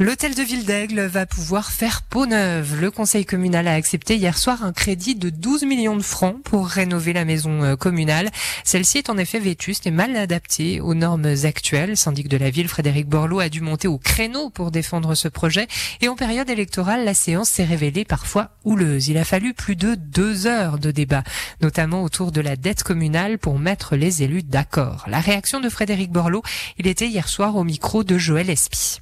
L'hôtel de Ville d'Aigle va pouvoir faire peau neuve. Le conseil communal a accepté hier soir un crédit de 12 millions de francs pour rénover la maison euh, communale. Celle-ci est en effet vétuste et mal adaptée aux normes actuelles. Syndic de la ville, Frédéric Borloo, a dû monter au créneau pour défendre ce projet. Et en période électorale, la séance s'est révélée parfois houleuse. Il a fallu plus de deux heures de débat, notamment autour de la dette communale pour mettre les élus d'accord. La réaction de Frédéric Borloo, il était hier soir au micro de Joël Espy.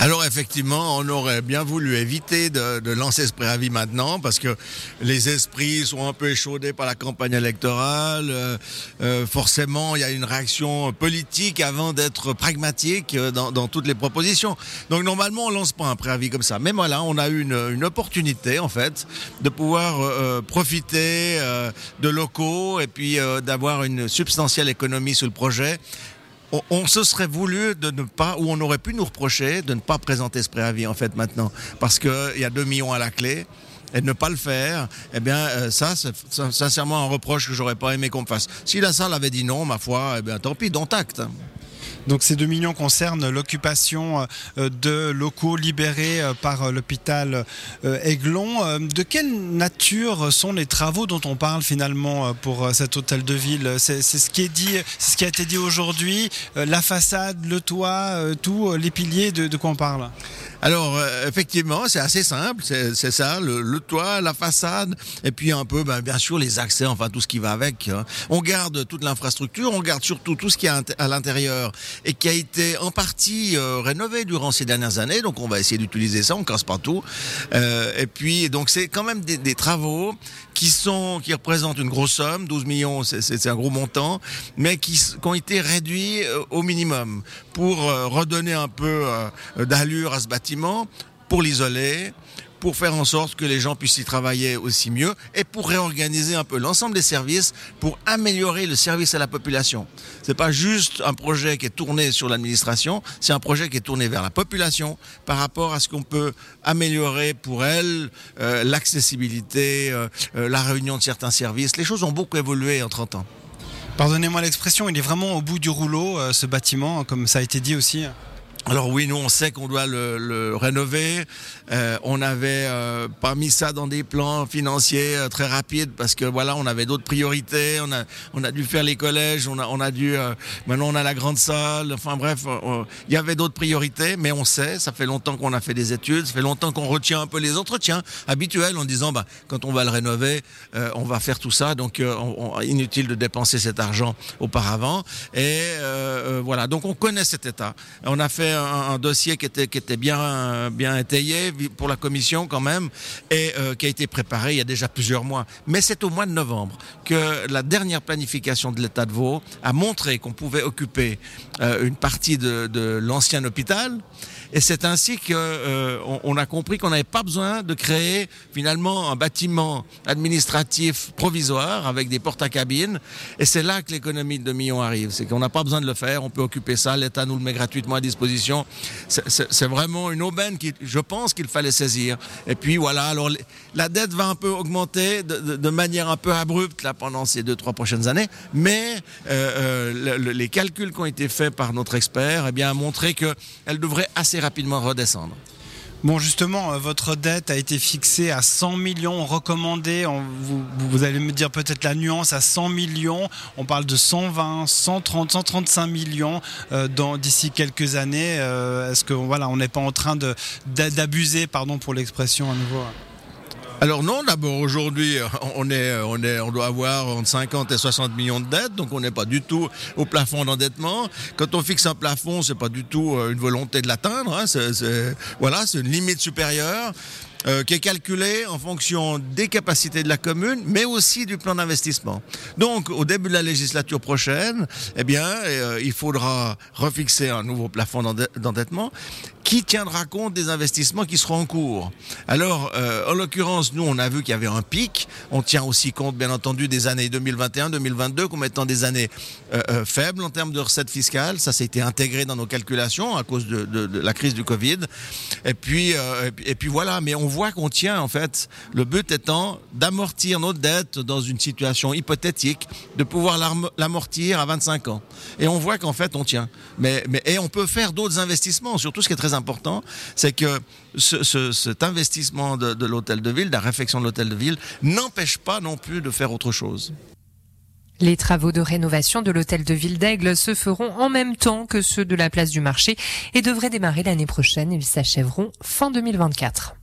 Alors effectivement, on aurait bien voulu éviter de, lancer ce préavis maintenant parce que les esprits sont un peu échaudés par la campagne électorale. Euh, euh, forcément, il y a une réaction politique avant d'être pragmatique euh, dans, toutes les propositions. Donc normalement, on lance pas un préavis comme ça. Mais voilà, on a eu une, opportunité en fait de pouvoir profiter de locaux et puis d'avoir une substantielle économie sur le projet on, se serait voulu de ne pas, ou on aurait pu nous reprocher de ne pas présenter ce préavis en fait maintenant, parce qu'il y a 2 millions à la clé. Et de ne pas le faire, eh bien, euh, ça, c'est sincèrement un reproche que j'aurais pas aimé qu'on me fasse. Si la salle avait dit non, ma foi, eh bien, tant pis, dont acte. Donc ces 2 millions concernent l'occupation euh, de locaux libérés euh, par euh, l'hôpital Aiglon. De quelle nature sont les travaux dont on parle finalement pour cet hôtel de ville? C'est ce qui est dit, ce qui a été dit aujourd'hui. La façade, le toit, tout, les piliers, de, quoi on parle? Alors effectivement, c'est assez simple, c'est ça, le, toit, la façade, et puis un peu, ben, bien sûr, les accès, enfin tout ce qui va avec. Hein. On garde toute l'infrastructure, on garde surtout tout ce qui est à l'intérieur et qui a été en partie euh, rénové durant ces dernières années. Donc on va essayer d'utiliser ça, on casse pas tout. Euh, et puis donc c'est quand même des, travaux qui sont qui représentent une grosse somme, 12 millions, c'est un gros montant, mais qui, qui, ont été réduits euh, au minimum pour redonner un peu d'allure à ce bâtiment, pour l'isoler pour faire en sorte que les gens puissent y travailler aussi mieux et pour réorganiser un peu l'ensemble des services pour améliorer le service à la population. C'est pas juste un projet qui est tourné sur l'administration, c'est un projet qui est tourné vers la population par rapport à ce qu'on peut améliorer pour elle, euh, l'accessibilité, euh, euh, la réunion de certains services. Les choses ont beaucoup évolué en 30 ans. Pardonnez-moi l'expression, il est vraiment au bout du rouleau, ce bâtiment, comme ça a été dit aussi. Alors oui, nous on sait qu'on doit le, rénover. Euh, on n'avait euh, pas mis ça dans des plans financiers euh, très rapides parce que voilà, on avait d'autres priorités. On a, on a dû faire les collèges, on a, on a dû. maintenant on a la grande salle. Enfin bref, il y avait d'autres priorités, mais on sait. Ça fait longtemps qu'on a fait des études, ça fait longtemps qu'on retient un peu les entretiens habituels en disant bah quand on va le rénover, on va faire tout ça. Donc inutile de dépenser cet argent auparavant. Et voilà, donc on connaît cet état. On a fait un, dossier qui était, qui était bien, bien étayé pour la commission quand même et euh, qui a été préparé il y a déjà plusieurs mois. Mais c'est au mois de novembre que la dernière planification de l'État de Vaud a montré qu'on pouvait occuper euh, une partie de, de l'ancien hôpital et c'est ainsi qu'on euh, on a compris qu'on n'avait pas besoin de créer finalement un bâtiment administratif provisoire avec des portes à cabine. Et c'est là que l'économie de 2 millions arrive. C'est qu'on n'a pas besoin de le faire. On peut occuper ça. L'État nous le met gratuitement à disposition. C'est vraiment une aubaine qui, je pense qu'il fallait saisir. Et puis voilà. Alors la dette va un peu augmenter de, manière un peu abrupte là pendant ces deux trois prochaines années. Mais euh, euh, les calculs qui ont été faits par notre expert, eh bien, ont montré qu'elle devrait assez rapidement redescendre. Bon, justement, euh, votre dette a été fixée à 100 millions recommandés. vous, vous, allez me dire peut-être la nuance à 100 millions. On parle de 120, 130, 135 millions euh, d'ici quelques années. Euh, est-ce que voilà, on n'est pas en train d'abuser, pardon pour l'expression à nouveau alors non, d'abord aujourd'hui, on est, on est, on doit avoir entre 50 et 60 millions de dettes, donc on n'est pas du tout au plafond d'endettement. Quand on fixe un plafond, c'est pas du tout euh, une volonté de l'atteindre. Hein, c'est, voilà, c'est une limite supérieure. Euh, qui est calculée en fonction des capacités de la commune, mais aussi du plan d'investissement. Donc, au début de la législature prochaine, eh bien, euh, il faudra refixer un nouveau plafond d'endettement qui tiendra compte des investissements qui seront en cours? Alors, euh, en l'occurrence, nous, on a vu qu'il y avait un pic. On tient aussi compte, bien entendu, des années 2021, 2022 comme étant des années euh, euh, faibles en termes de recettes fiscales. Ça, ça été intégré dans nos calculations à cause de, de, de la crise du Covid. Et puis, euh, et puis voilà. Mais on voit qu'on tient, en fait, le but étant d'amortir nos dettes dans une situation hypothétique, de pouvoir l'amortir à 25 ans. Et on voit qu'en fait, on tient. Mais, mais, et on peut faire d'autres investissements. Surtout, ce qui est très important, c'est que ce, ce, cet investissement de, de l'hôtel de ville, de la réfection de l'hôtel de ville, n'empêche pas non plus de faire autre chose. Les travaux de rénovation de l'hôtel de Ville d'Aigle se feront en même temps que ceux de la place du marché et devraient démarrer l'année prochaine. Ils s'achèveront fin 2024.